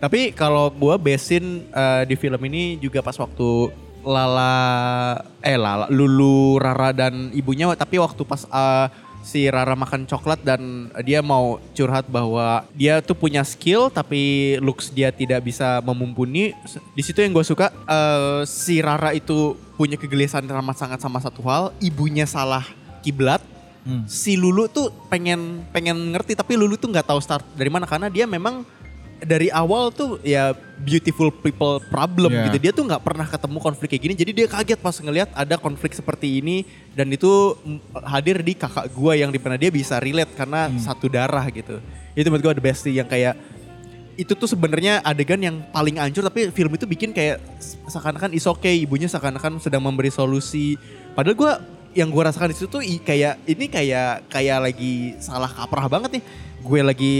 Tapi kalau gua besin eh, di film ini juga pas waktu Lala eh Lala Lulu Rara dan ibunya tapi waktu pas eh, si Rara makan coklat dan dia mau curhat bahwa dia tuh punya skill tapi looks dia tidak bisa memumpuni. Di situ yang gue suka eh, si Rara itu punya kegelisahan amat sangat sama satu hal, ibunya salah kiblat. Si Lulu tuh pengen pengen ngerti tapi Lulu tuh nggak tahu start dari mana karena dia memang dari awal tuh ya beautiful people problem Yeah. gitu. Dia tuh nggak pernah ketemu konflik kayak gini. Jadi dia kaget pas ngelihat ada konflik seperti ini. Dan itu mm, hadir di kakak gua yang di mana dia bisa relate karena satu darah gitu. Itu menurut gua the best sih yang kayak itu tuh sebenarnya adegan yang paling hancur. Tapi film itu bikin kayak seakan-akan is okay ibunya seakan-akan sedang memberi solusi. Padahal gua yang gue rasakan di situ tuh kayak ini kayak kayak lagi salah kaprah banget nih. Gue lagi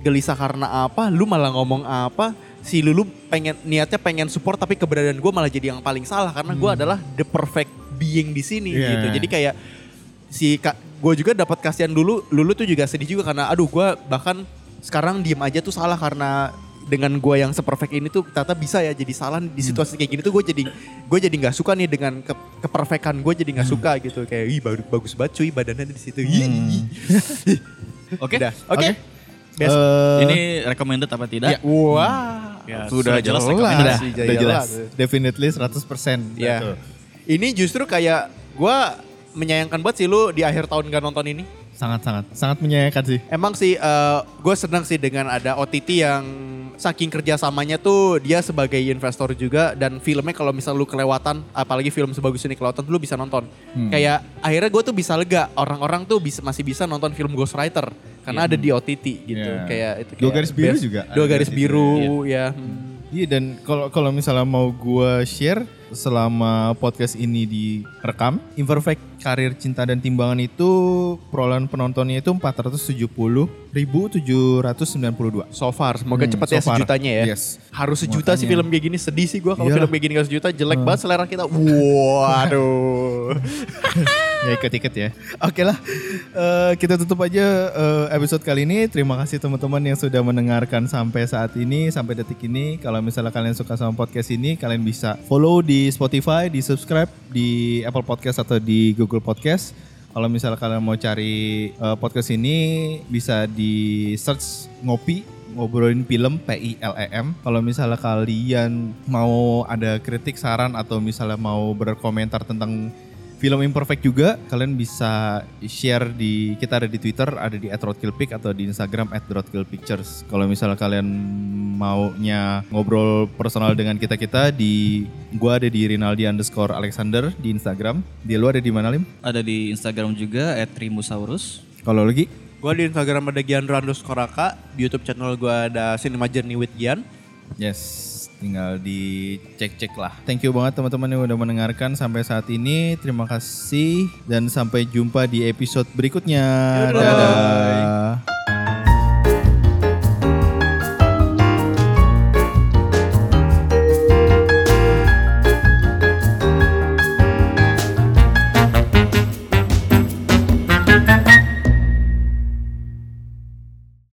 gelisah karena apa lu malah ngomong apa si Lulu pengen niatnya pengen support tapi keberadaan gue malah jadi yang paling salah karena gue adalah the perfect being di sini Iya. gitu. Jadi kayak si kak gue juga dapat kasihan dulu Lulu tuh juga sedih juga karena aduh gue bahkan sekarang diem aja tuh salah karena dengan gue yang seperfect ini tuh ternyata bisa ya jadi salah di situasi kayak gini tuh gue jadi gue jadi nggak suka nih dengan ke, keperfekan gue jadi nggak suka gitu. Kayak ih bagus bagus banget cuy badannya di situ. Oke. Oke Best. Eh, Ini recommended apa tidak? Ya, wah Ya, sudah sudah jelas jelas, rekomendasi. sih, udah jelas. Definitely 100%. Ya. Gitu. Ini justru kayak gue menyayangkan banget sih lu di akhir tahun gak nonton ini. Sangat-sangat. Sangat menyayangkan sih. Emang sih gue senang sih dengan ada OTT yang saking kerjasamanya tuh dia sebagai investor juga dan filmnya kalau misal lu kelewatan apalagi film sebagus ini kelewatan lu bisa nonton. Kayak akhirnya gue tuh bisa lega orang-orang tuh bisa masih bisa nonton film Ghostwriter karena ada di OTT gitu. Iya. Kayak itu Dua kayak garis biru best. juga Dua garis biru ya. Hmm. Iya dan kalau kalau misalnya mau gua share selama podcast ini direkam, Imperfect Karir Cinta dan Timbangan itu perolehan penontonnya itu 470.792. So far, semoga Hmm, cepat so ya far. sejutanya ya. Yes. Harus sejuta sih Makanya. film kayak gini. Sedih sih gue kalau Iyalah. film kayak gini gak sejuta. Jelek banget selera kita. Waduh. ya ikut-ikut ya. Oke lah, Eh, kita tutup aja eh, episode kali ini. Terima kasih teman-teman yang sudah mendengarkan sampai saat ini, sampai detik ini. Kalau misalnya kalian suka sama podcast ini, kalian bisa follow di Spotify, di subscribe di Apple Podcast atau di Google Podcast. Kalau misalnya kalian mau cari eh, podcast ini, bisa di search ngopi ngobrolin film PILEM. Kalau misalnya kalian mau ada kritik, saran atau misalnya mau berkomentar tentang film Imperfect juga kalian bisa share di kita ada di Twitter ada di @roadkillpic atau di Instagram @roadkillpictures. Kalau misalnya kalian maunya ngobrol personal dengan kita kita di gua ada di Rinaldi underscore Alexander di Instagram. Di lu ada di mana Lim? Ada di Instagram juga @trimusaurus. Kalau lagi gue di Instagram ada Giandro underscore Raka. Di Youtube channel gue ada Cinema Journey with Gian. Yes, tinggal dicek-cek lah. Thank you banget teman-teman yang udah mendengarkan sampai saat ini. Terima kasih dan sampai jumpa di episode berikutnya. Dadah.